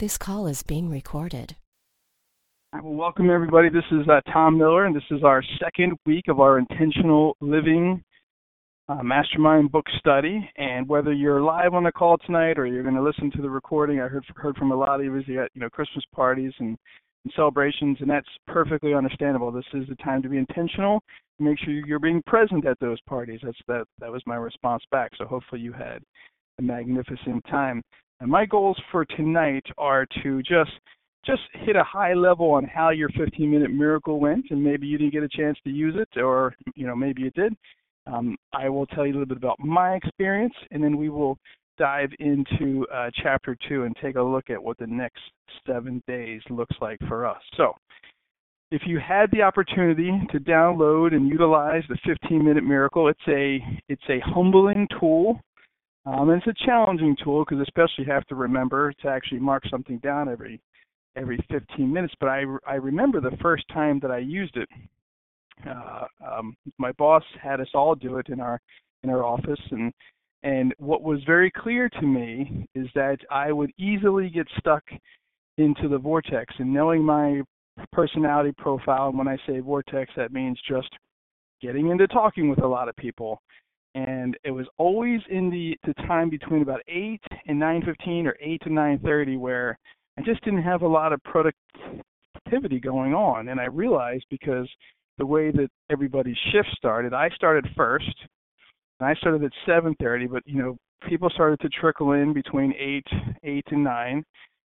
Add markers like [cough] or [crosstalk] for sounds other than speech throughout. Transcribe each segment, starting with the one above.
This call is being recorded. I will welcome everybody. This is uh, Tom Miller, and this is our second week of our intentional living uh, mastermind book study. And whether you're live on the call tonight or you're going to listen to the recording, I heard heard from a lot of you. Got you know Christmas parties and, and celebrations, and that's perfectly understandable. This is the time to be intentional. Make sure you're being present at those parties. That's that. That was my response back. So hopefully you had a magnificent time. And my goals for tonight are to just just hit a high level on how your 15 minute miracle went and maybe you didn't get a chance to use it or you know maybe you did. Um, i will tell you a little bit about my experience and then we will dive into uh, chapter two and take a look at what the next seven days looks like for us. So if you had the opportunity to download and utilize the 15 minute miracle it's a it's a humbling tool um, and it's a challenging tool because especially you have to remember to actually mark something down every every 15 minutes. But I, I remember the first time that I used it. Uh, um, my boss had us all do it in our in our office, and and what was very clear to me is that I would easily get stuck into the vortex. And knowing my personality profile, and when I say vortex, that means just getting into talking with a lot of people and it was always in the the time between about 8 and 9:15 or 8 to 9:30 where I just didn't have a lot of productivity going on. And I realized because the way that everybody's shift started I started first and I started at 7:30 but you know people started to trickle in between 8 8 and 9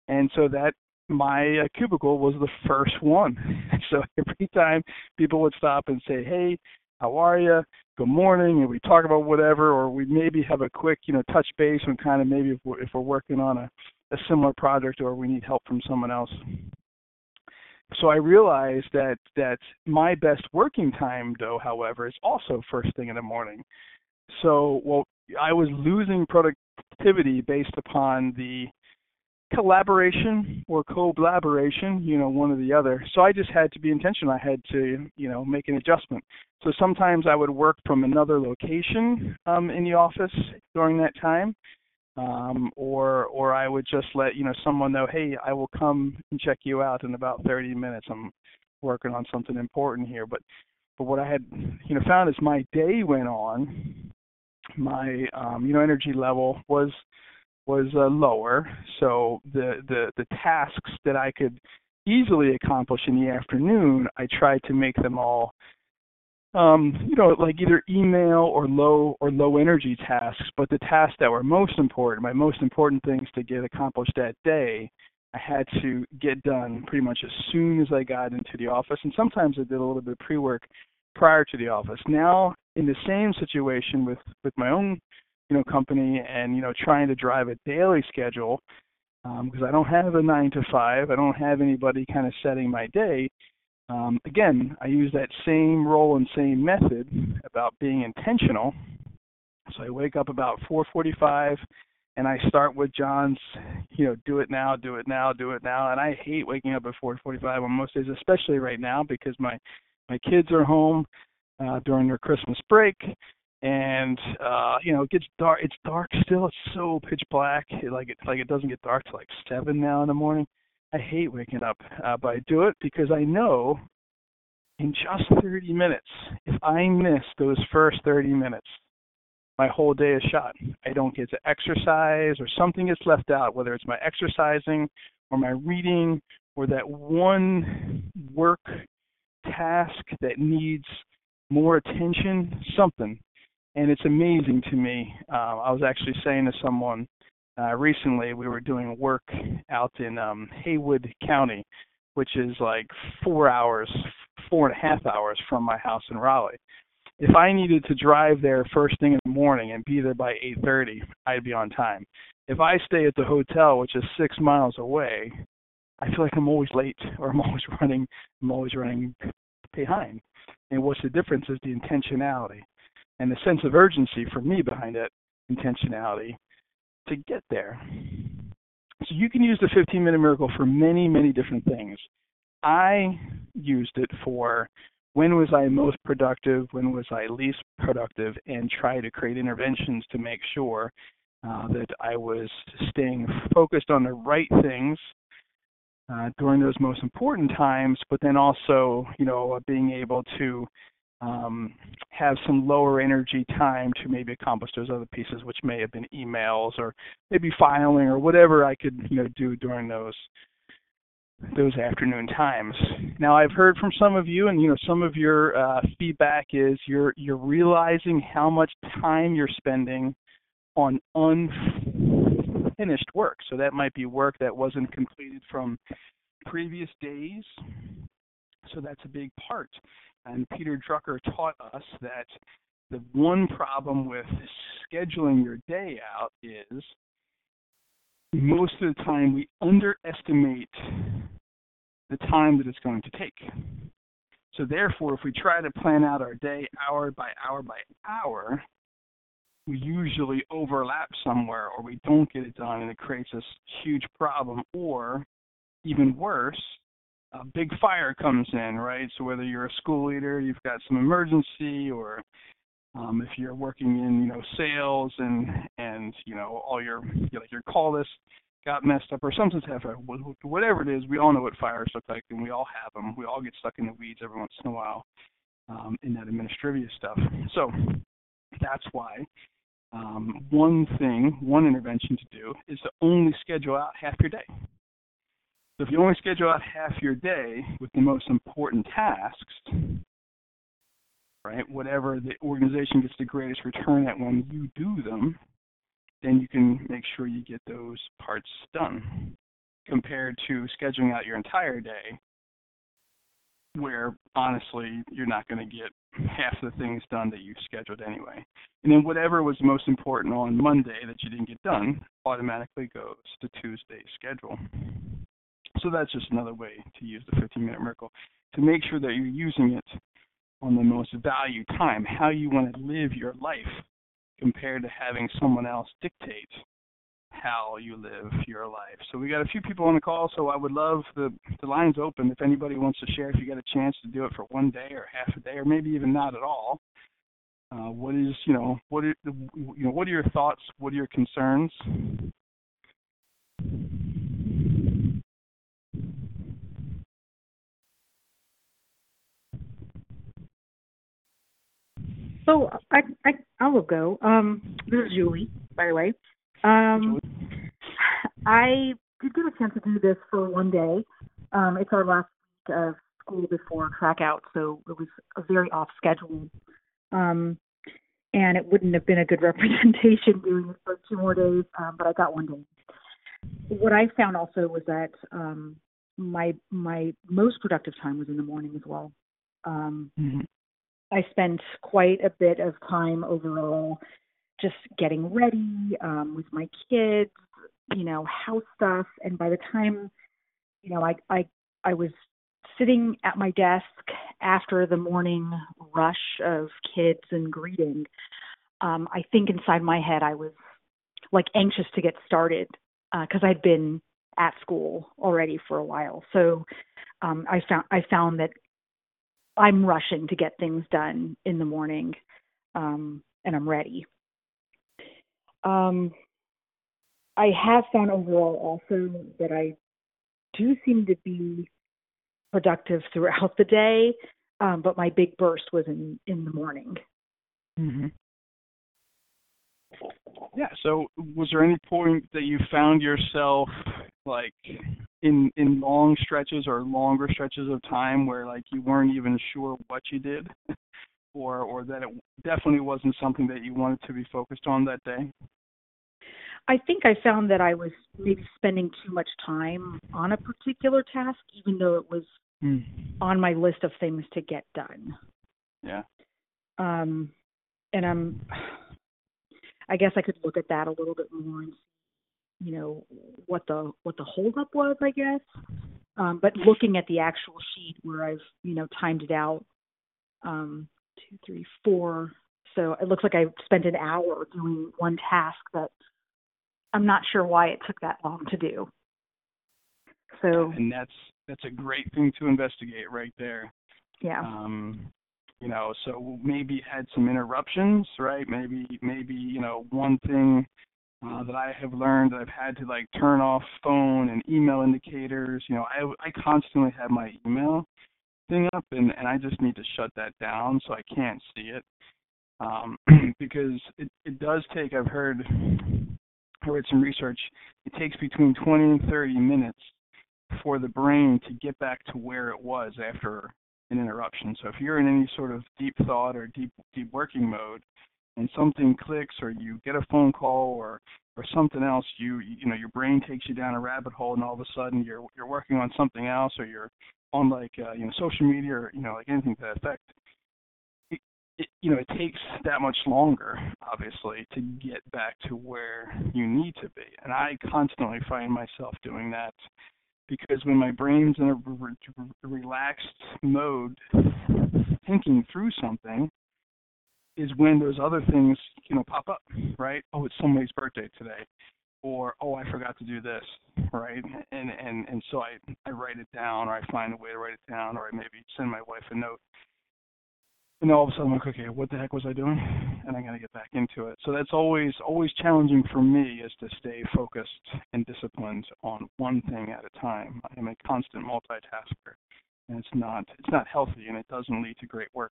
and so that my uh, cubicle was the first one. [laughs] So every time people would stop and say hey how are you good morning and we talk about whatever or we maybe have a quick you know touch base on kind of maybe if we're, if we're working on a, a similar project or we need help from someone else. So i realized that that my best working time though however is also first thing in the morning. So well i was losing productivity based upon the collaboration or collaboration, you know, one or the other. So I just had to be intentional. I had to, you know, make an adjustment. So sometimes I would work from another location um, in the office during that time, um, or or I would just let you know someone know, hey, I will come and check you out in about 30 minutes. I'm working on something important here. But but what I had, you know, found as my day went on, my um, you know energy level was was uh, lower, so the, the the tasks that I could easily accomplish in the afternoon, I tried to make them all, um, you know, like either email or low or low energy tasks. But the tasks that were most important, my most important things to get accomplished that day, I had to get done pretty much as soon as I got into the office. And sometimes I did a little bit of pre-work prior to the office. Now, in the same situation with with my own you know company and you know trying to drive a daily schedule because um, I don't have a nine to five. I don't have anybody kind of setting my day. Um, again, I use that same role and same method about being intentional. So I wake up about 4:45 and I start with John's, you know, do it now, do it now, do it now. And I hate waking up at 4:45 on most days, especially right now because my my kids are home uh, during their Christmas break, and uh you know it gets dark it's dark still it's so pitch black it, like it like it doesn't get dark till like seven now in the morning. I hate waking up uh, but i do it because i know in just 30 minutes if i miss those first 30 minutes my whole day is shot. I don't get to exercise or something gets left out whether it's my exercising or my reading or that one work task that needs more attention something and it's amazing to me. Uh, I was actually saying to someone uh, recently, we were doing work out in um, Haywood County, which is like four hours, four and a half hours from my house in Raleigh. If I needed to drive there first thing in the morning and be there by 8:30, I'd be on time. If I stay at the hotel, which is six miles away, I feel like I'm always late [laughs] or I'm always running. I'm always running behind. And what's the difference is the intentionality and the sense of urgency for me behind that intentionality to get there. So you can use the 15 minute miracle for many, many different things. I used it for when was I most productive, when was I least productive, and try to create interventions to make sure uh, that I was staying focused on the right things uh, during those most important times, but then also, you know, being able to um, have some lower energy time to maybe accomplish those other pieces, which may have been emails or maybe filing or whatever I could, you know, do during those those afternoon times. Now I've heard from some of you, and you know, some of your uh, feedback is you're you're realizing how much time you're spending on unfinished work. So that might be work that wasn't completed from previous days. So that's a big part. And Peter Drucker taught us that the one problem with scheduling your day out is most of the time we underestimate the time that it's going to take. So therefore, if we try to plan out our day hour by hour by hour, we usually overlap somewhere or we don't get it done and it creates this huge problem or even worse, a big fire comes in, right? So whether you're a school leader, you've got some emergency, or um, if you're working in you know sales and and you know all your you know, like your call list got messed up or something's happened, whatever it is, we all know what fires look like and we all have them. We all get stuck in the weeds every once in a while um, in that administrative stuff. So that's why um, one thing, one intervention to do is to only schedule out half your day. So if you only schedule out half your day with the most important tasks, right, whatever the organization gets the greatest return at when you do them, then you can make sure you get those parts done compared to scheduling out your entire day where honestly you're not going to get half the things done that you've scheduled anyway. And then whatever was most important on Monday that you didn't get done automatically goes to Tuesday's schedule. So that's just another way to use the 15 minute miracle to make sure that you're using it on the most value time, how you want to live your life compared to having someone else dictate how you live your life. So we got a few people on the call, so I would love the the lines open if anybody wants to share if you get a chance to do it for one day or half a day or maybe even not at all. Uh, what is you know what are you know what are your thoughts? What are your concerns? So I I I will go. Um, this is Julie, by the way. Um, I did get a chance to do this for one day. Um, it's our last week of school before track out, so it was a very off schedule. Um, and it wouldn't have been a good [laughs] representation doing it for two more days, um, but I got one day. What I found also was that um, my my most productive time was in the morning as well. Um, mm-hmm. I spent quite a bit of time overall just getting ready um, with my kids, you know, house stuff. And by the time, you know, I I I was sitting at my desk after the morning rush of kids and greeting, um, I think inside my head I was like anxious to get started because uh, I'd been at school already for a while. So um, I found I found that I'm rushing to get things done in the morning, um, and I'm ready. Um, I have found overall also that I do seem to be productive throughout the day, um, but my big burst was in in the morning. Mm-hmm. Yeah. So, was there any point that you found yourself like in in long stretches or longer stretches of time where like you weren't even sure what you did, [laughs] or or that it definitely wasn't something that you wanted to be focused on that day? I think I found that I was maybe spending too much time on a particular task, even though it was mm. on my list of things to get done. Yeah. Um, and I'm [sighs] I guess I could look at that a little bit more and see, you know, what the what the holdup was, I guess. Um, but looking at the actual sheet where I've, you know, timed it out, um, two, three, four. So it looks like I spent an hour doing one task that I'm not sure why it took that long to do. So and that's that's a great thing to investigate right there. Yeah. Um, you know so maybe had some interruptions right maybe maybe you know one thing uh, that I have learned that I've had to like turn off phone and email indicators. You know, I I constantly have my email thing up, and and I just need to shut that down so I can't see it. Um, [clears throat] because it it does take. I've heard I read some research. It takes between 20 and 30 minutes for the brain to get back to where it was after an interruption. So if you're in any sort of deep thought or deep deep working mode, and something clicks or you get a phone call or or something else, you you know your brain takes you down a rabbit hole, and all of a sudden you're you're working on something else or you're on like uh, you know social media or you know like anything to that effect. It, it, you know it takes that much longer, obviously, to get back to where you need to be, and I constantly find myself doing that because when my brain's in a re- relaxed mode, thinking through something, is when those other things, you know, pop up, right? Oh, it's somebody's birthday today, or oh, I forgot to do this, right? And and and so I I write it down, or I find a way to write it down, or I maybe send my wife a note. And all of a sudden, I'm like, okay, what the heck was I doing? And I got to get back into it. So that's always always challenging for me is to stay focused and disciplined on one thing at a time. I am a constant multitasker, and it's not it's not healthy, and it doesn't lead to great work.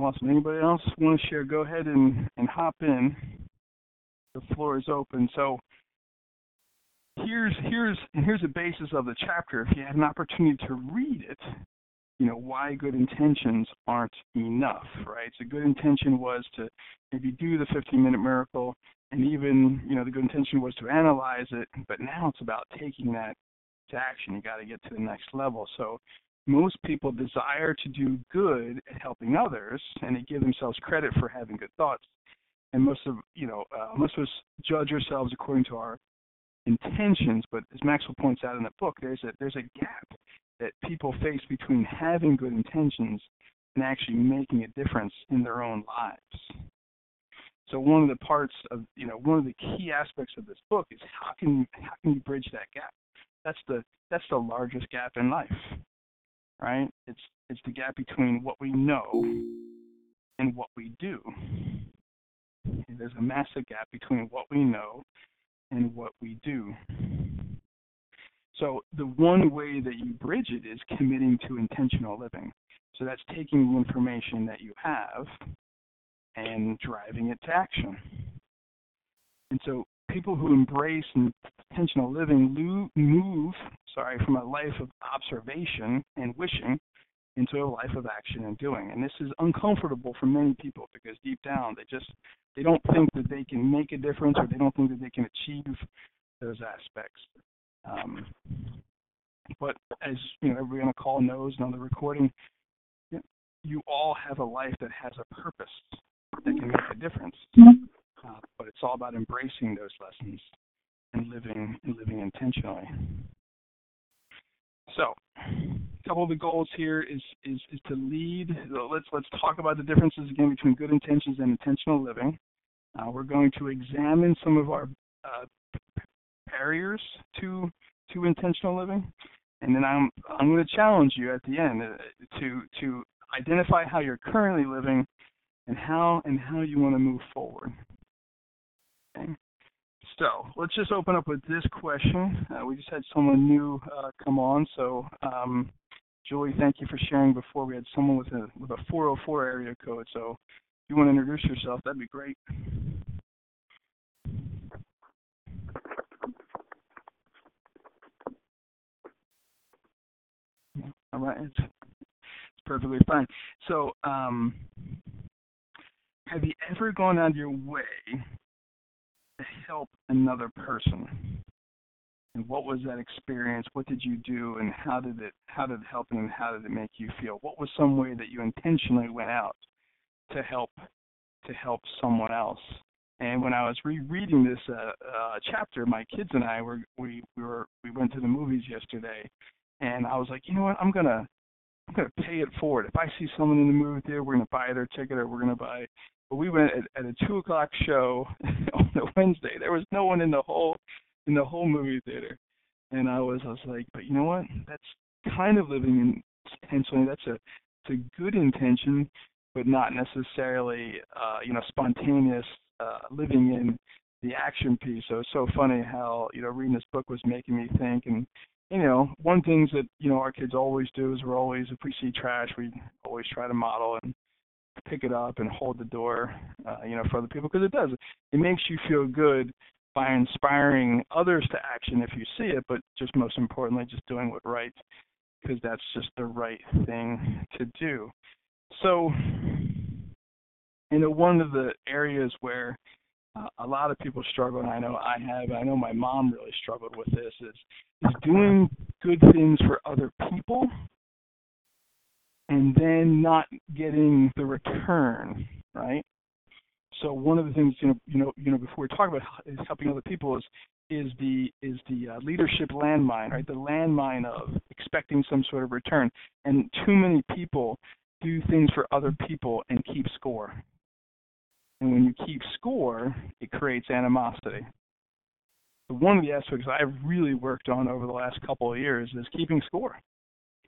Awesome. Anybody else want to share? Go ahead and, and hop in. The floor is open. So here's here's and here's the basis of the chapter. If you had an opportunity to read it, you know why good intentions aren't enough, right? So good intention was to maybe do the 15-minute miracle, and even you know the good intention was to analyze it, but now it's about taking that to action. You got to get to the next level. So most people desire to do good at helping others, and they give themselves credit for having good thoughts. And most of you know, uh, most of us judge ourselves according to our intentions. But as Maxwell points out in the book, there's a there's a gap that people face between having good intentions and actually making a difference in their own lives. So one of the parts of you know one of the key aspects of this book is how can how can you bridge that gap? That's the that's the largest gap in life right? It's it's the gap between what we know and what we do. There's a massive gap between what we know and what we do. So the one way that you bridge it is committing to intentional living. So that's taking the information that you have and driving it to action. And so people who embrace intentional living move, sorry, from a life of observation and wishing into a life of action and doing. And this is uncomfortable for many people because deep down they just they don't think that they can make a difference or they don't think that they can achieve those aspects. Um, but as you know, everybody on the call knows and on the recording, you all have a life that has a purpose that can make a difference. Uh, but it's all about embracing those lessons and living and living intentionally. So, a couple of the goals here is is is to lead. Let's let's talk about the differences again between good intentions and intentional living. Uh, we're going to examine some of our uh, barriers to to intentional living, and then I'm I'm going to challenge you at the end uh, to to identify how you're currently living and how and how you want to move forward. So let's just open up with this question. Uh, we just had someone new uh, come on, so um, Julie, thank you for sharing before. We had someone with a with a 404 area code, so if you want to introduce yourself, that'd be great. All right, it's, it's perfectly fine. So, um, have you ever gone out of your way to help another person? And what was that experience? What did you do, and how did it how did it help, and how did it make you feel? What was some way that you intentionally went out to help to help someone else? And when I was rereading this uh, uh, chapter, my kids and I were we, we were we went to the movies yesterday, and I was like, you know what, I'm gonna I'm gonna pay it forward. If I see someone in the movie theater, we're gonna buy their ticket, or we're gonna buy we went at, at a two o'clock show [laughs] on a Wednesday. There was no one in the whole in the whole movie theater, and I was I was like, but you know what? That's kind of living in intentionally. That's a it's a good intention, but not necessarily, uh, you know, spontaneous uh, living in the action piece. So it's so funny how you know reading this book was making me think, and you know, one things that you know our kids always do is we're always if we see trash, we always try to model and pick it up and hold the door, uh, you know, for other people because it does. It makes you feel good by inspiring others to action if you see it, but just most importantly, just doing what right because that's just the right thing to do. So, you know, one of the areas where uh, a lot of people struggle, and I know I have, I know my mom really struggled with this, is, is doing good things for other people and then not getting the return, right? So one of the things you know, you know, you know, before we talk about is helping other people is is the is the uh, leadership landmine, right? The landmine of expecting some sort of return, and too many people do things for other people and keep score. And when you keep score, it creates animosity. One of the aspects I've really worked on over the last couple of years is keeping score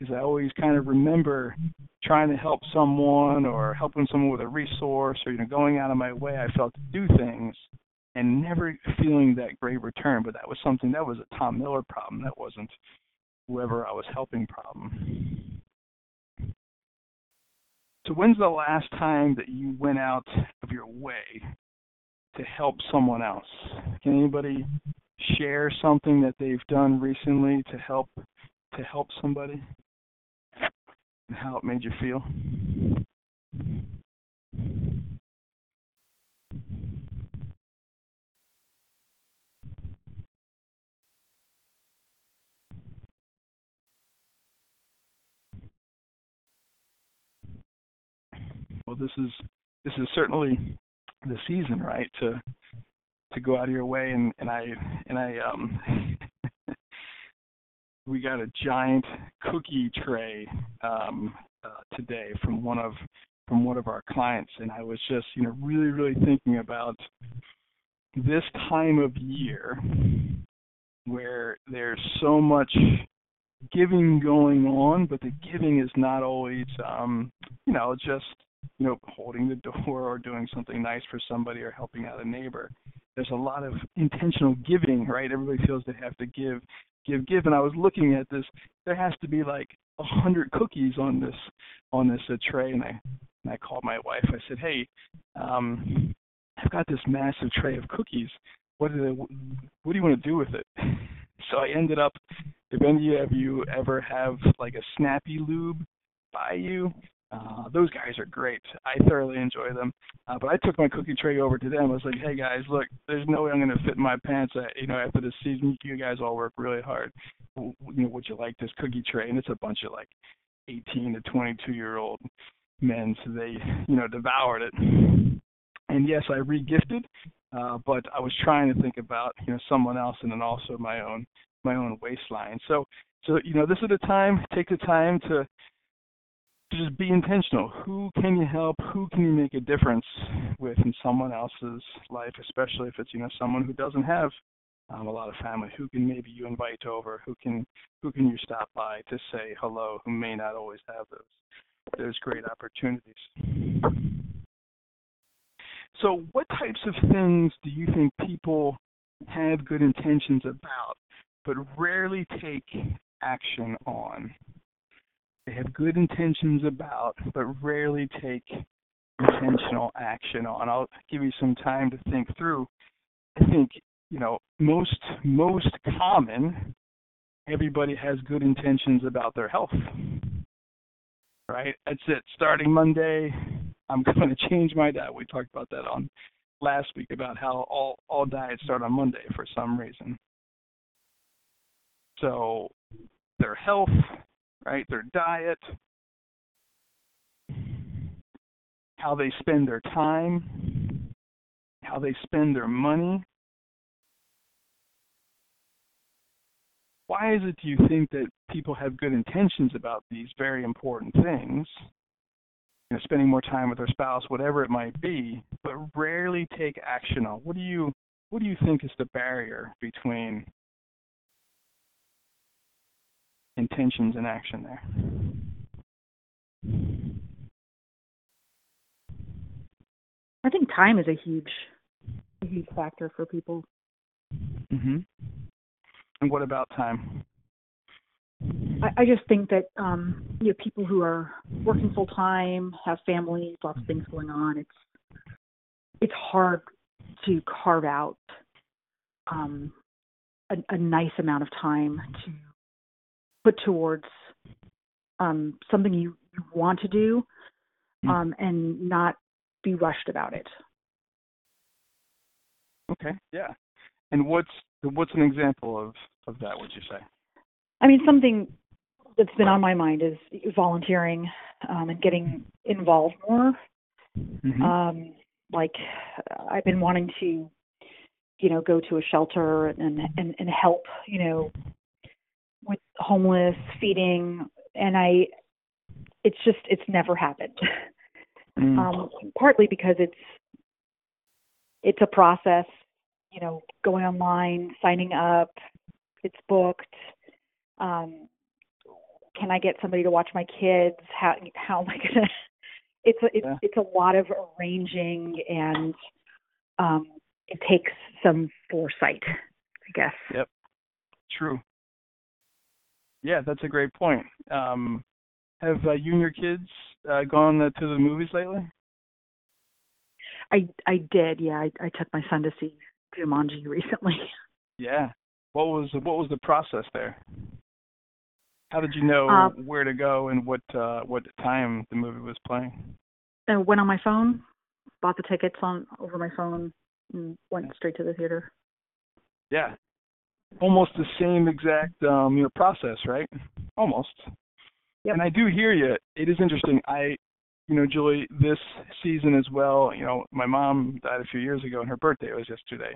because I always kind of remember trying to help someone or helping someone with a resource or you know going out of my way I felt to do things and never feeling that great return. But that was something that was a Tom Miller problem. That wasn't whoever I was helping problem. So when's the last time that you went out of your way to help someone else? Can anybody share something that they've done recently to help to help somebody? How it made you feel? Well, this is this is certainly the season, right? To to go out of your way and and I and I um [laughs] we got a giant cookie tray um, uh, today from one of from one of our clients, and I was just you know really really thinking about this time of year where there's so much giving going on, but the giving is not always um, you know just you know holding the door or doing something nice for somebody or helping out a neighbor. There's a lot of intentional giving, right? Everybody feels they have to give give give and I was looking at this there has to be like a hundred cookies on this on this uh, tray and I and I called my wife. I said hey um I've got this massive tray of cookies. What do they, what do you want to do with it? [laughs] So I ended up if any of you ever have like a snappy lube by you uh, those guys are great. I thoroughly enjoy them. Uh, but I took my cookie tray over to them. I was like, "Hey guys, look, there's no way I'm going to fit in my pants. Uh, you know, after this season, you guys all work really hard. You know, would you like this cookie tray?" And it's a bunch of like 18 to 22 year old men, so they, you know, devoured it. And yes, I regifted, uh, but I was trying to think about you know someone else and then also my own my own waistline. So so you know, this is the time. Take the time to just be intentional. Who can you help? Who can you make a difference with in someone else's life, especially if it's you know someone who doesn't have um, a lot of family? Who can maybe you invite over? Who can who can you stop by to say hello? Who may not always have those those great opportunities. So, what types of things do you think people have good intentions about, but rarely take action on? They have good intentions about, but rarely take intentional action on. I'll give you some time to think through. I think, you know, most most common, everybody has good intentions about their health. Right? That's it. Starting Monday, I'm [laughs] going to change my diet. We talked about that on last week about how all all diets start on Monday for some reason. So their health, right? Their diet, how they spend their time, how they spend their money. Why is it do you think that people have good intentions about these very important things? You know, spending more time with their spouse, whatever it might be, but rarely take action on. What do you what do you think is the barrier between intentions and action there. I think time is a huge, a huge factor for people. Mhm. And what about time? I, I just think that um, you know people who are working full time have families, lots of things going on. It's it's hard to carve out um, a, a nice amount of time to put towards um, something you, you want to do Mm. um, and not be rushed about it. Okay. Yeah. And what's what's an example of of that? Would you say? I mean, something that's been on my mind is volunteering um, and getting involved more. Mhm. Um, like I've been wanting to, you know, go to a shelter and and and help, you know, with homeless, feeding, and I, it's just it's never happened. Mm. Um, partly because it's it's a process, you know, going online, signing up, it's booked. Um, can I get somebody to watch my kids? How how am I gonna? [laughs] It's a it's Yeah. it's a lot of arranging and um, it takes some foresight, I guess. Yep. True. Yeah, that's a great point. Um, have uh, you and your kids uh, gone uh, to the movies lately? I I did, yeah. I, I took my son to see Jumanji [laughs] recently. Yeah. What was what was the process there? How did you know Um, where to go and what uh, what time the movie was playing? I went on my phone, bought the tickets on over my phone, and went straight to the theater. Yeah. Almost the same exact um, you know process, right? Almost. Yep. And I do hear you. It is interesting. I, you know, Julie, this season as well. You know, my mom died a few years ago, and her birthday was yesterday.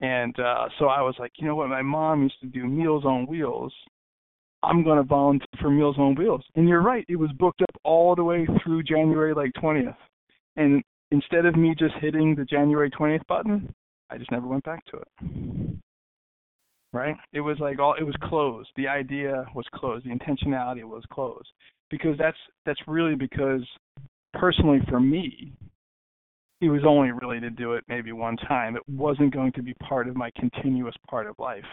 And uh, so I was like, you know what? My mom used to do Meals on Wheels. I'm going to volunteer for Meals on Wheels. And you're right. It was booked up all the way through January like 20th. And instead of me just hitting the January 20th button, I just never went back to it. Right? It was like all it was closed. The idea was closed. The intentionality was closed. Because that's that's really because personally for me, it was only really to do it maybe one time. It wasn't going to be part of my continuous part of life.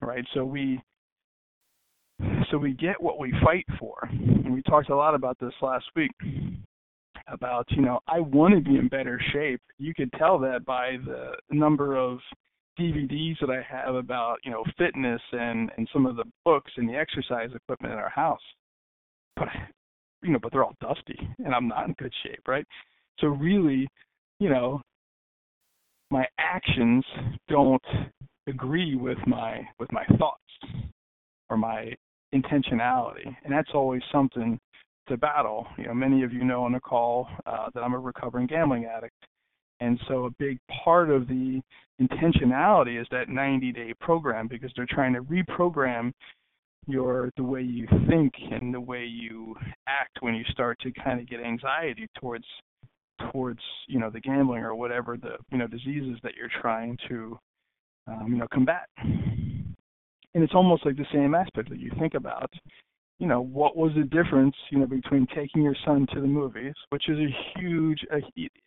Right? So we so we get what we fight for. And we talked a lot about this last week about, you know, I want to be in better shape. You could tell that by the number of DVDs that I have about, you know, fitness and and some of the books and the exercise equipment in our house. But you know, but they're all dusty and I'm not in good shape, right? So really, you know, my actions don't agree with my with my thoughts or my intentionality, and that's always something to battle. You know, many of you know on the call uh, that I'm a recovering gambling addict, and so a big part of the intentionality is that 90-day program because they're trying to reprogram your the way you think and the way you act when you start to kind of get anxiety towards towards you know the gambling or whatever the you know diseases that you're trying to um, you know combat. And it's almost like the same aspect that you think about you know what was the difference you know between taking your son to the movies which is a huge a,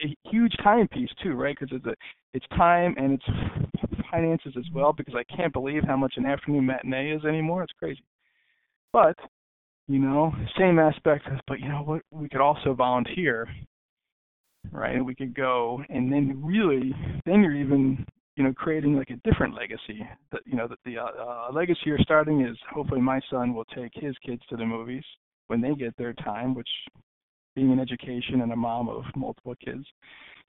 a huge time piece too right? Because it's a it's time and it's finances as well because i can't believe how much an afternoon matinee is anymore. It's crazy. But you know same aspect but you know what? We could also volunteer right? We could go and then really then you're even you know, creating like a different legacy. That you know, that the uh, uh, legacy you're starting is hopefully my son will take his kids to the movies when they get their time. Which, being in education and a mom of multiple kids,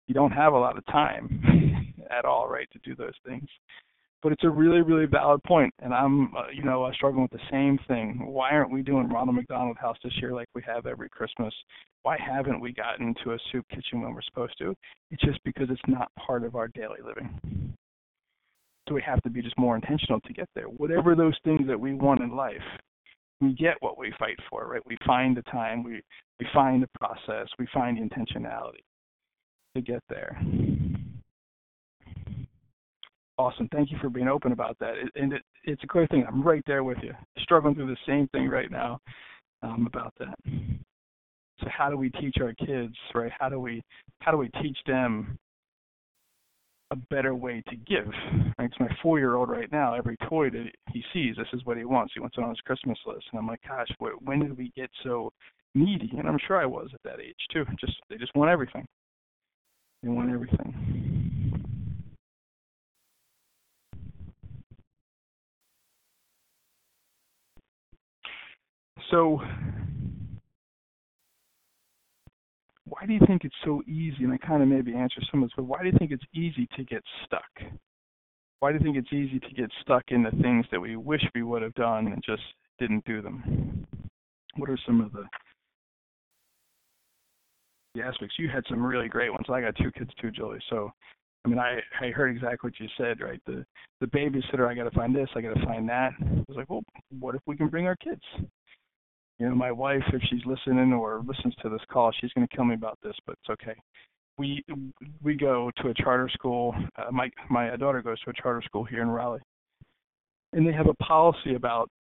you don't have a lot of time [laughs] at all, right, to do those things. But it's a really, really valid point, and I'm, uh, you know, uh, struggling with the same thing. Why aren't we doing Ronald McDonald House this year like we have every Christmas? Why haven't we gotten to a soup kitchen when we're supposed to? It's just because it's not part of our daily living. So we have to be just more intentional to get there. Whatever those things that we want in life, we get what we fight for, right? We find the time, we we find the process, we find the intentionality to get there. Awesome. Thank you for being open about that. It, and it, it's a clear thing. I'm right there with you. Struggling through the same thing right now um, about that. So how do we teach our kids, right? How do we how do we teach them a better way to give? Right? Cause my four year old right now, every toy that he sees, this is what he wants. He wants it on his Christmas list, and I'm like, gosh, when did we get so needy? And I'm sure I was at that age too. Just they just want everything. They want everything. So why do you think it's so easy? And I kind of maybe answer some of this, but why do you think it's easy to get stuck? Why do you think it's easy to get stuck in the things that we wish we would have done and just didn't do them? What are some of the the aspects? You had some really great ones. I got two kids too, Julie. So, I mean, I I heard exactly what you said, right? The the babysitter, I got to find this, I got to find that. I was like, well, what if we can bring our kids? You know, my wife, if she's listening or listens to this call, she's going to kill me about this, but it's okay. We we go to a charter school. Uh, my my daughter goes to a charter school here in Raleigh, and they have a policy about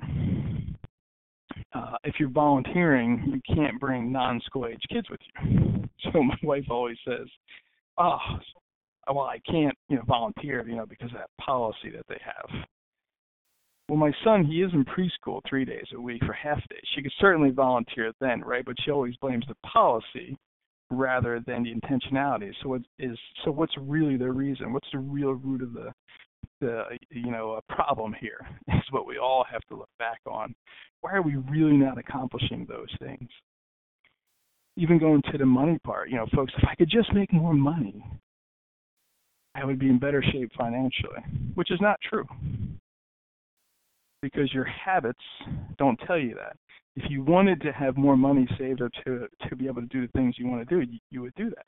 uh, if you're volunteering, you can't bring non-school age kids with you. [laughs] So my wife always says, "Oh, well, I can't, you know, volunteer, you know, because of that policy that they have." Well, my son, he is in preschool three days a week for half days. She could certainly volunteer then, right? But she always blames the policy rather than the intentionality. So what is so what's really the reason? What's the real root of the the you know a problem here? [laughs] Is what we all have to look back on. Why are we really not accomplishing those things? Even going to the money part, you know, folks, if I could just make more money, I would be in better shape financially, which is not true because your habits don't tell you that. If you wanted to have more money saved up to to be able to do the things you want to do, you, you would do that.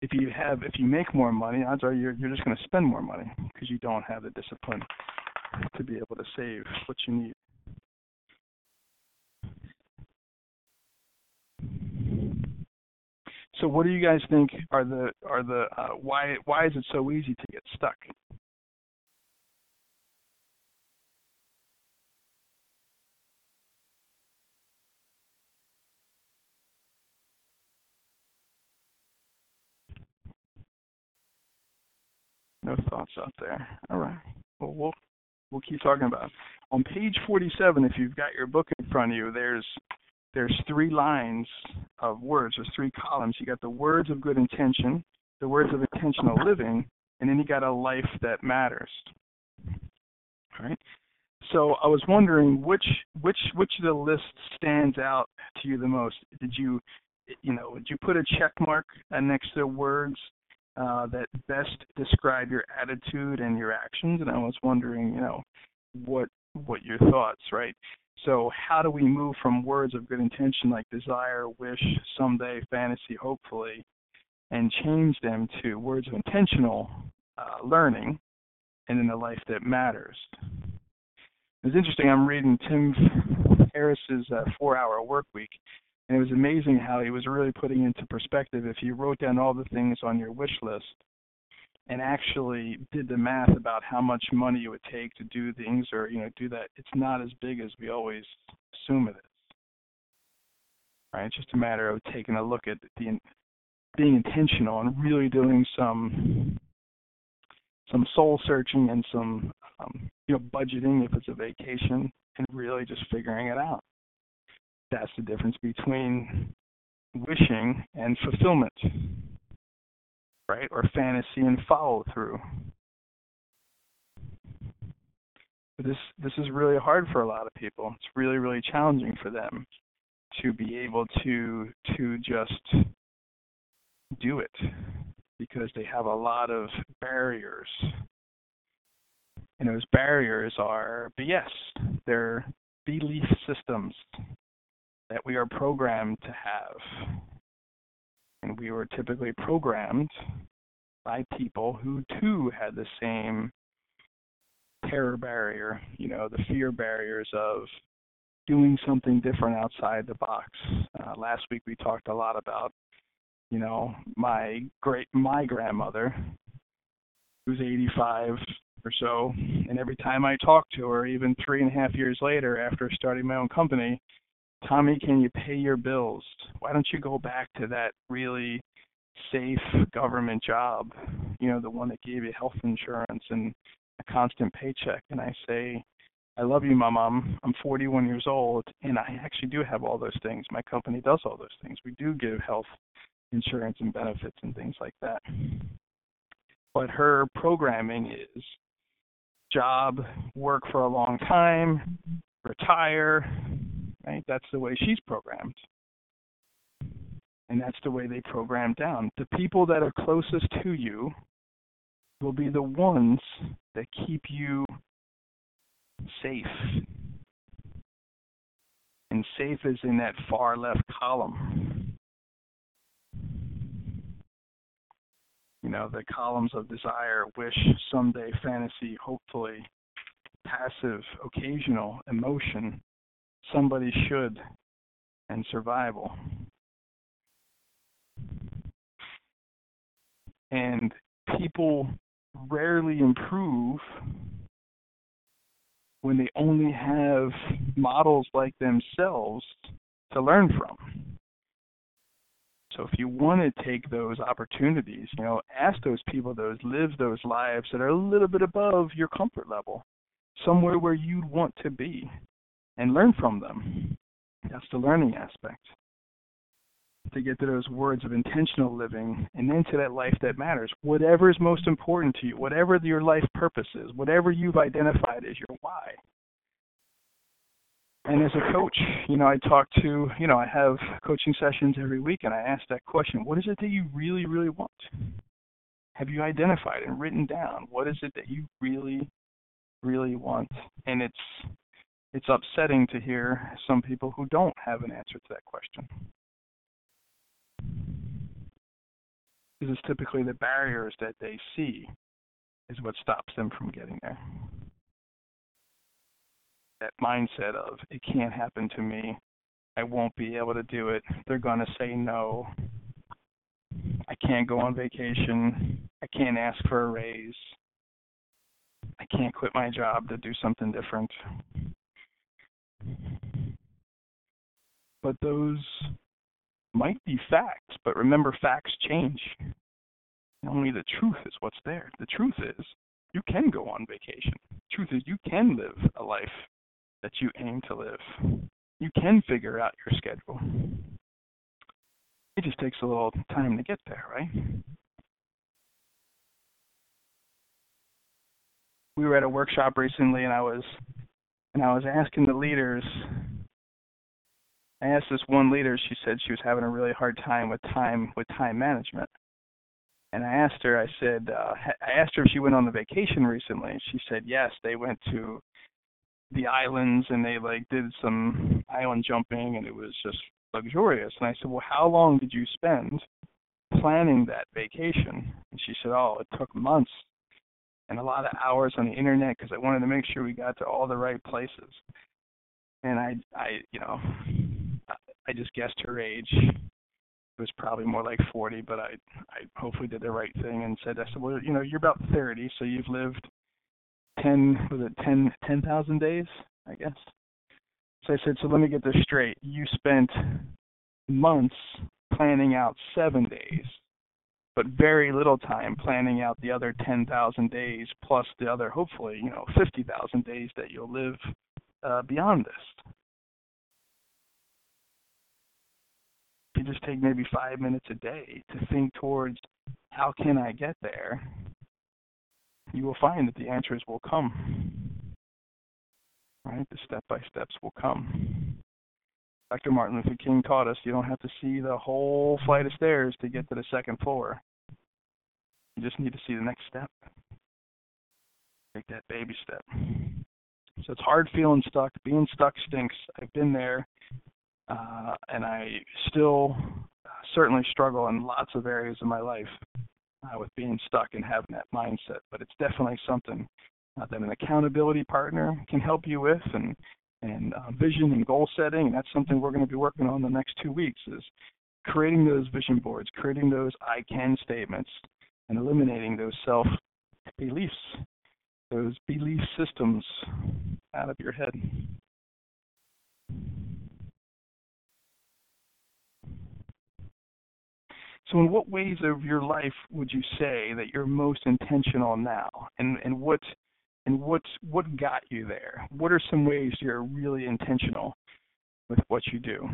If you have if you make more money, odds are you're you're just going to spend more money because you don't have the discipline to be able to save what you need. So what do you guys think are the are the uh, why why is it so easy to get stuck? No thoughts out there. All right. Well, we'll we'll keep talking about. It. On page 47, if you've got your book in front of you, there's there's three lines of words. There's three columns. You got the words of good intention, the words of intentional living, and then you got a life that matters. All right. So I was wondering which which which of the list stands out to you the most. Did you you know did you put a check mark next to the words uh, that best describe your attitude and your actions. And I was wondering, you know, what what your thoughts, right? So how do we move from words of good intention like desire, wish, someday, fantasy, hopefully, and change them to words of intentional uh, learning and in a life that matters? It's interesting. I'm reading Tim Ferriss's uh, Four Hour Work Week, and it was amazing how he was really putting into perspective if you wrote down all the things on your wish list and actually did the math about how much money it would take to do things or you know do that it's not as big as we always assume it is. Right? It's just a matter of taking a look at the being intentional and really doing some some soul searching and some um, you know budgeting if it's a vacation and really just figuring it out that's the difference between wishing and fulfillment, right? Or fantasy and follow through. This this is really hard for a lot of people. It's really really challenging for them to be able to to just do it because they have a lot of barriers. And those barriers are BS. They're belief systems that we are programmed to have. And we were typically programmed by people who too had the same terror barrier, you know, the fear barriers of doing something different outside the box. Uh, last week we talked a lot about, you know, my great my grandmother, who's 85 or so, and every time I talk to her, even three and a half years later after starting my own company, Tommy, can you pay your bills? Why don't you go back to that really safe government job, you know, the one that gave you health insurance and a constant paycheck? And I say, I love you, my mom. I'm 41 years old, and I actually do have all those things. My company does all those things. We do give health insurance and benefits and things like that. But her programming is job, work for a long time, retire, right? That's the way she's programmed. And that's the way they program down. The people that are closest to you will be the ones that keep you safe. And safe is in that far left column. You know, the columns of desire, wish, someday, fantasy, hopefully, passive, occasional, emotion, somebody should, and survival. And people rarely improve when they only have models like themselves to learn from. So if you want to take those opportunities, you know, ask those people those live those lives that are a little bit above your comfort level, somewhere where you'd want to be and learn from them. That's the learning aspect. To get to those words of intentional living and then to that life that matters. Whatever is most important to you, whatever your life purpose is, whatever you've identified as your why. And as a coach, you know, I talk to, you know, I have coaching sessions every week and I ask that question what is it that you really, really want? Have you identified and written down what is it that you really, really want? And it's it's upsetting to hear some people who don't have an answer to that question. Because it's typically the barriers that they see is what stops them from getting there. That mindset of, it can't happen to me, I won't be able to do it, they're going to say no, I can't go on vacation, I can't ask for a raise, I can't quit my job to do something different. But those might be facts, but remember, facts change. Only the truth is what's there. The truth is, you can go on vacation. The truth is, you can live a life that you aim to live. You can figure out your schedule. It just takes a little time to get there, right? We were at a workshop recently, and I was and I was asking the leaders. I asked this one leader. She said she was having a really hard time with time with time management. And I asked her. I said, uh, I asked her if she went on the vacation recently. She said yes. They went to the islands and they like did some island jumping, and it was just luxurious. And I said, well, how long did you spend planning that vacation? And she said, oh, it took months and a lot of hours on the internet because I wanted to make sure we got to all the right places. And I, I, you know, I just guessed her age. It was probably more like 40, but I, I hopefully did the right thing and said, I said, well, you know, you're about 30, so you've lived 10, was it 10, 10,000 days, I guess. So I said, so let me get this straight. You spent months planning out seven days but very little time planning out the other 10,000 days plus the other, hopefully, you know, 50,000 days that you'll live uh, beyond this. You just take maybe five minutes a day to think towards how can I get there, you will find that the answers will come. Right? The step by steps will come. Dr. Martin Luther King taught us you don't have to see the whole flight of stairs to get to the second floor. You just need to see the next step. Take that baby step. So it's hard feeling stuck. Being stuck stinks. I've been there, uh, and I still certainly struggle in lots of areas of my life uh, with being stuck and having that mindset. But it's definitely something uh, that an accountability partner can help you with, and and uh, vision and goal setting. And that's something we're going to be working on the next two weeks is creating those vision boards, creating those I can statements, and eliminating those self beliefs, those belief systems out of your head. So, in what ways of your life would you say that you're most intentional now, and and what and what what got you there? What are some ways you're really intentional with what you do?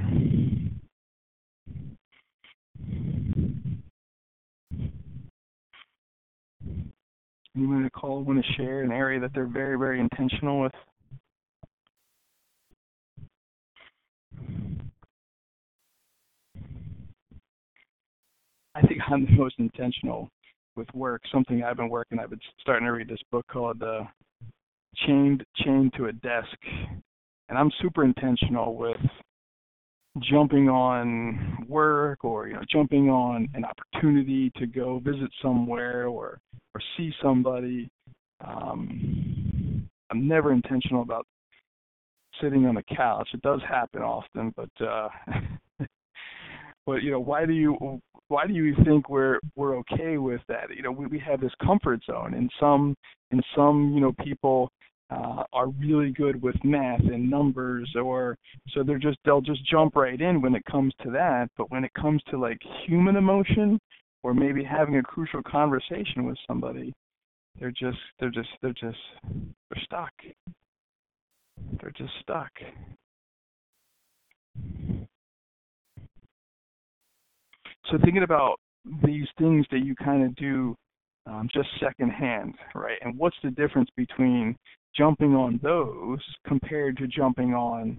Anyone to call want to share an area that they're very very intentional with? I think I'm the most intentional with work. Something I've been working. I've been starting to read this book called uh, "Chained Chained to a Desk," and I'm super intentional with jumping on work or you know jumping on an opportunity to go visit somewhere or or see somebody. Um, I'm never intentional about sitting on the couch. It does happen often, but uh, [laughs] but you know why do you why do you think we're we're okay with that? You know, we, we have this comfort zone, and some and some you know people uh, are really good with math and numbers, or so they're just they'll just jump right in when it comes to that. But when it comes to like human emotion, or maybe having a crucial conversation with somebody, they're just they're just they're just they're stuck. They're just stuck. So thinking about these things that you kind of do um, just secondhand, right? And what's the difference between jumping on those compared to jumping on,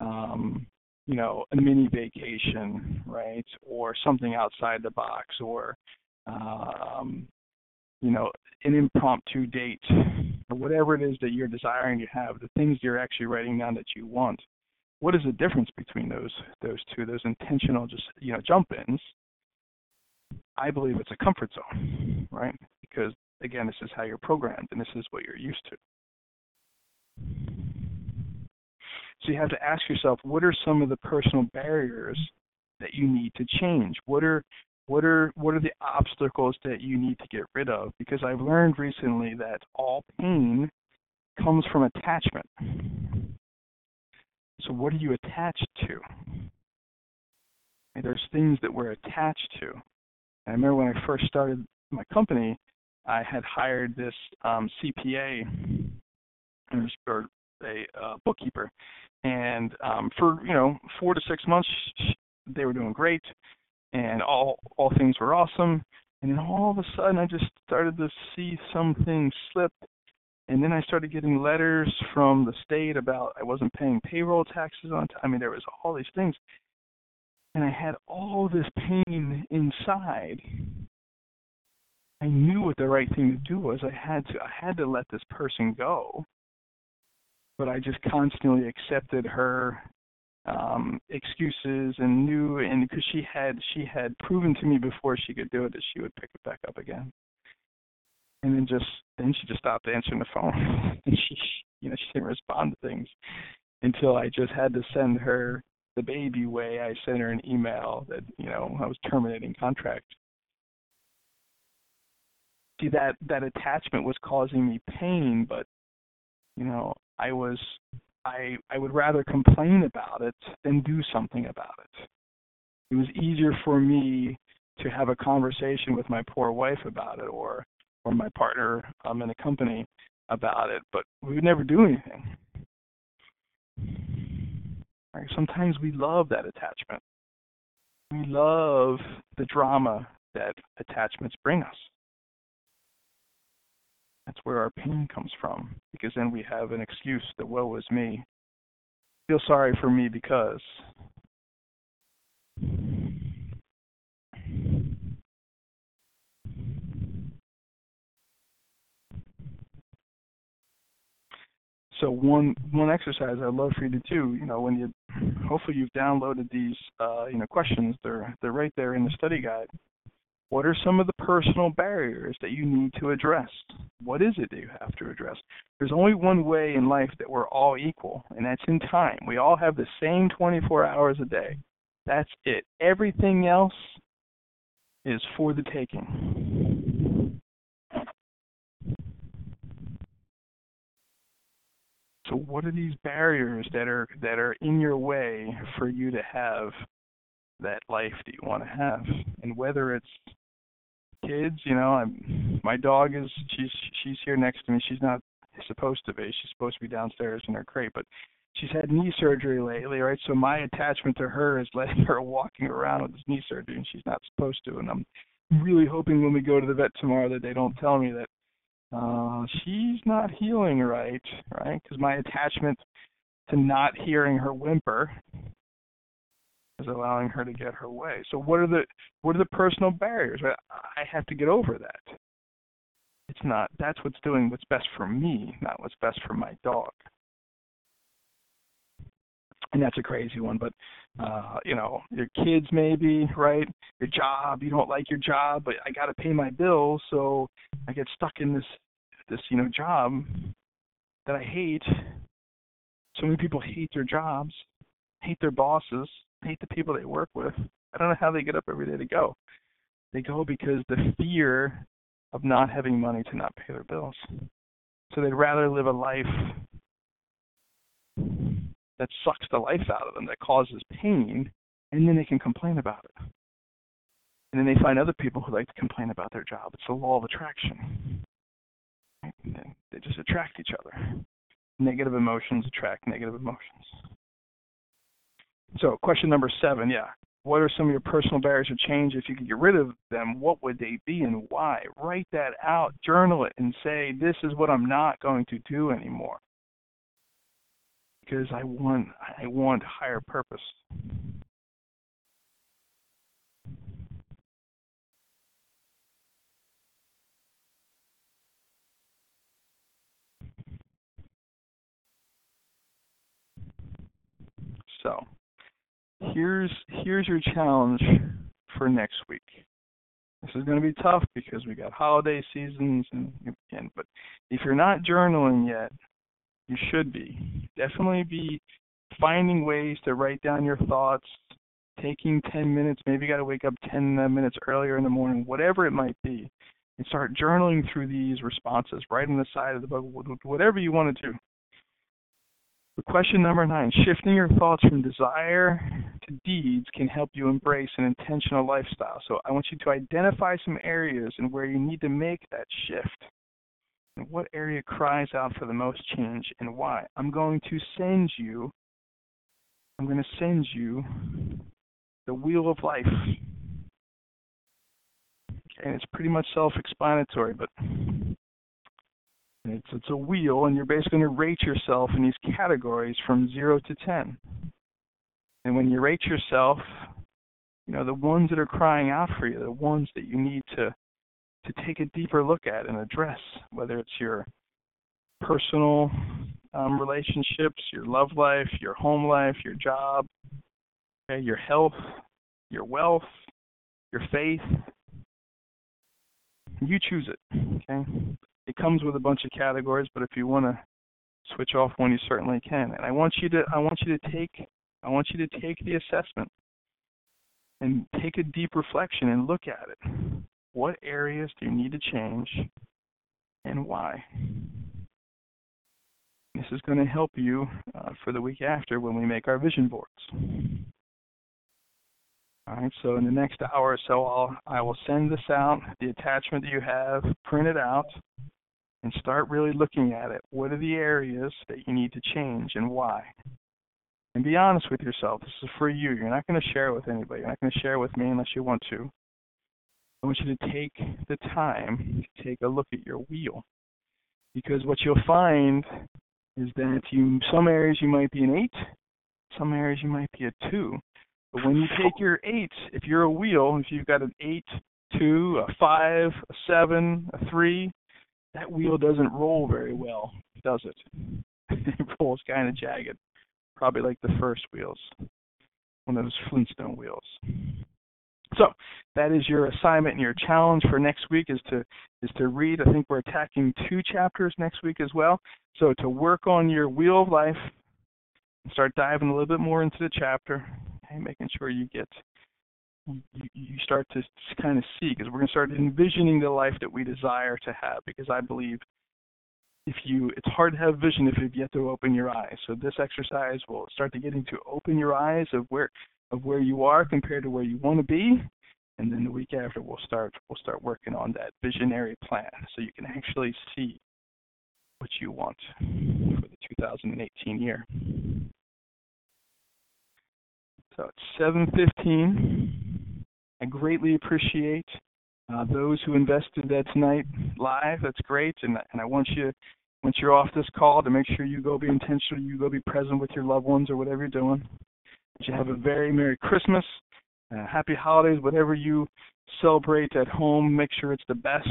um, you know, a mini vacation, right? Or something outside the box, or um, you know, an impromptu date, or whatever it is that you're desiring to have, the things you're actually writing down that you want what is the difference between those those two those intentional just you know jump ins i believe it's a comfort zone right because again this is how you're programmed and this is what you're used to so you have to ask yourself what are some of the personal barriers that you need to change what are what are what are the obstacles that you need to get rid of because i've learned recently that all pain comes from attachment so what are you attached to? And there's things that we're attached to. I remember when I first started my company, I had hired this um, CPA or a uh, bookkeeper, and um, for you know four to six months they were doing great, and all all things were awesome. And then all of a sudden, I just started to see some things slip and then I started getting letters from the state about I wasn't paying payroll taxes on time. I mean, there was all these things. And I had all this pain inside. I knew what the right thing to do was. I had to I had to let this person go. But I just constantly accepted her um excuses and knew and because she had she had proven to me before she could do it that she would pick it back up again. And then just then she just stopped answering the phone. [laughs] And she you know she didn't respond to things until I just had to send her the baby way. I sent her an email that you know I was terminating contract. See that that attachment was causing me pain, but you know I was I I would rather complain about it than do something about it. It was easier for me to have a conversation with my poor wife about it or or my partner um, in the company about it, but we would never do anything. Right? Sometimes we love that attachment. We love the drama that attachments bring us. That's where our pain comes from, because then we have an excuse that woe is me. Feel sorry for me because so one one exercise I'd love for you to do, you know, when you hopefully you've downloaded these uh, you know questions, they're they're right there in the study guide. What are some of the personal barriers that you need to address? What is it that you have to address? There's only one way in life that we're all equal, and that's in time. We all have the same 24 hours a day. That's it. Everything else is for the taking. So what are these barriers that are that are in your way for you to have that life that you want to have. And whether it's kids, you know, I'm my dog is she's she's here next to me. She's not supposed to be. She's supposed to be downstairs in her crate, but she's had knee surgery lately, right? So my attachment to her is letting [laughs] her walking around with this knee surgery, and she's not supposed to. And I'm really hoping when we go to the vet tomorrow that they don't tell me that uh she's not healing right, right? Because my attachment to not hearing her whimper is allowing her to get her way. So what are the what are the personal barriers? I have to get over that. It's not that's what's doing what's best for me, not what's best for my dog. And that's a crazy one, but uh, you know, your kids maybe, right? Your job, you don't like your job, but I got to pay my bills, so I get stuck in this this, you know, job that I hate. So many people hate their jobs, hate their bosses, hate the people they work with. I don't know how they get up every day to go. They go because the fear of not having money to not pay their bills. So they'd rather live a life that sucks the life out of them, that causes pain, and then they can complain about it. And then they find other people who like to complain about their job. It's the law of attraction. They just attract each other. Negative emotions attract negative emotions. So, question number seven, yeah. What are some of your personal barriers to change? If you could get rid of them, what would they be and why? Write that out, journal it, and say, This is what I'm not going to do anymore. Because I want I want higher purpose. So, here's here's your challenge for next week. This is going to be tough because we got holiday seasons and again, but if you're not journaling yet, you should be. Definitely be finding ways to write down your thoughts, taking 10 minutes, maybe you got to wake up 10 uh, minutes earlier in the morning, whatever it might be, and start journaling through these responses, right on the side of the book, whatever you want to do. Question number nine shifting your thoughts from desire to deeds can help you embrace an intentional lifestyle. So I want you to identify some areas and where you need to make that shift. And what area cries out for the most change and why? I'm going to send you, I'm going to send you the wheel of life. And it's pretty much self explanatory, but it's it's a wheel, and you're basically going to rate yourself in these categories from zero to ten. And when you rate yourself, you know the ones that are crying out for you, the ones that you need to to take a deeper look at and address, whether it's your personal um, relationships, your love life, your home life, your job, okay, your health, your wealth, your faith. You choose it. Okay. It comes with a bunch of categories, but if you want to switch off one, you certainly can. And I want you to I want you to take I want you to take the assessment and take a deep reflection and look at it. What areas do you need to change and why? This is going to help you uh, for the week after when we make our vision boards. All right, so in the next hour or so, I'll, I will send this out, the attachment that you have, print it out, and start really looking at it. What are the areas that you need to change and why? And be honest with yourself. This is for you. You're not going to share it with anybody. You're not going to share it with me unless you want to. I want you to take the time to take a look at your wheel. Because what you'll find is that you some areas you might be an eight, some areas you might be a two. But when you take your eight, if you're a wheel, if you've got an eight, two, a five, a seven, a three, that wheel doesn't roll very well, does it? [laughs] it rolls kind of jagged, probably like the first wheels, one of those Flintstone wheels. So that is your assignment and your challenge for next week is to is to read. I think we're attacking two chapters next week as well. So to work on your wheel of life, and start diving a little bit more into the chapter, okay, making sure you get you, you start to kind of see because we're going to start envisioning the life that we desire to have because I believe if you it's hard to have vision if you've yet to open your eyes. So this exercise will start to get into open your eyes of where of where you are compared to where you want to be. And then the week after we'll start we'll start working on that visionary plan so you can actually see what you want for the 2018 year. So it's 7:15. I greatly appreciate uh, those who invested that tonight live. That's great, and and I want you once you're off this call to make sure you go be intentional. You go be present with your loved ones or whatever you're doing. That you have a very merry Christmas, uh, happy holidays, whatever you celebrate at home. Make sure it's the best.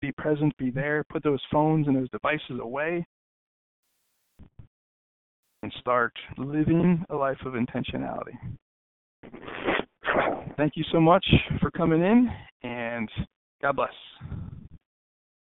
Be present. Be there. Put those phones and those devices away. And start living a life of intentionality. Thank you so much for coming in, and God bless.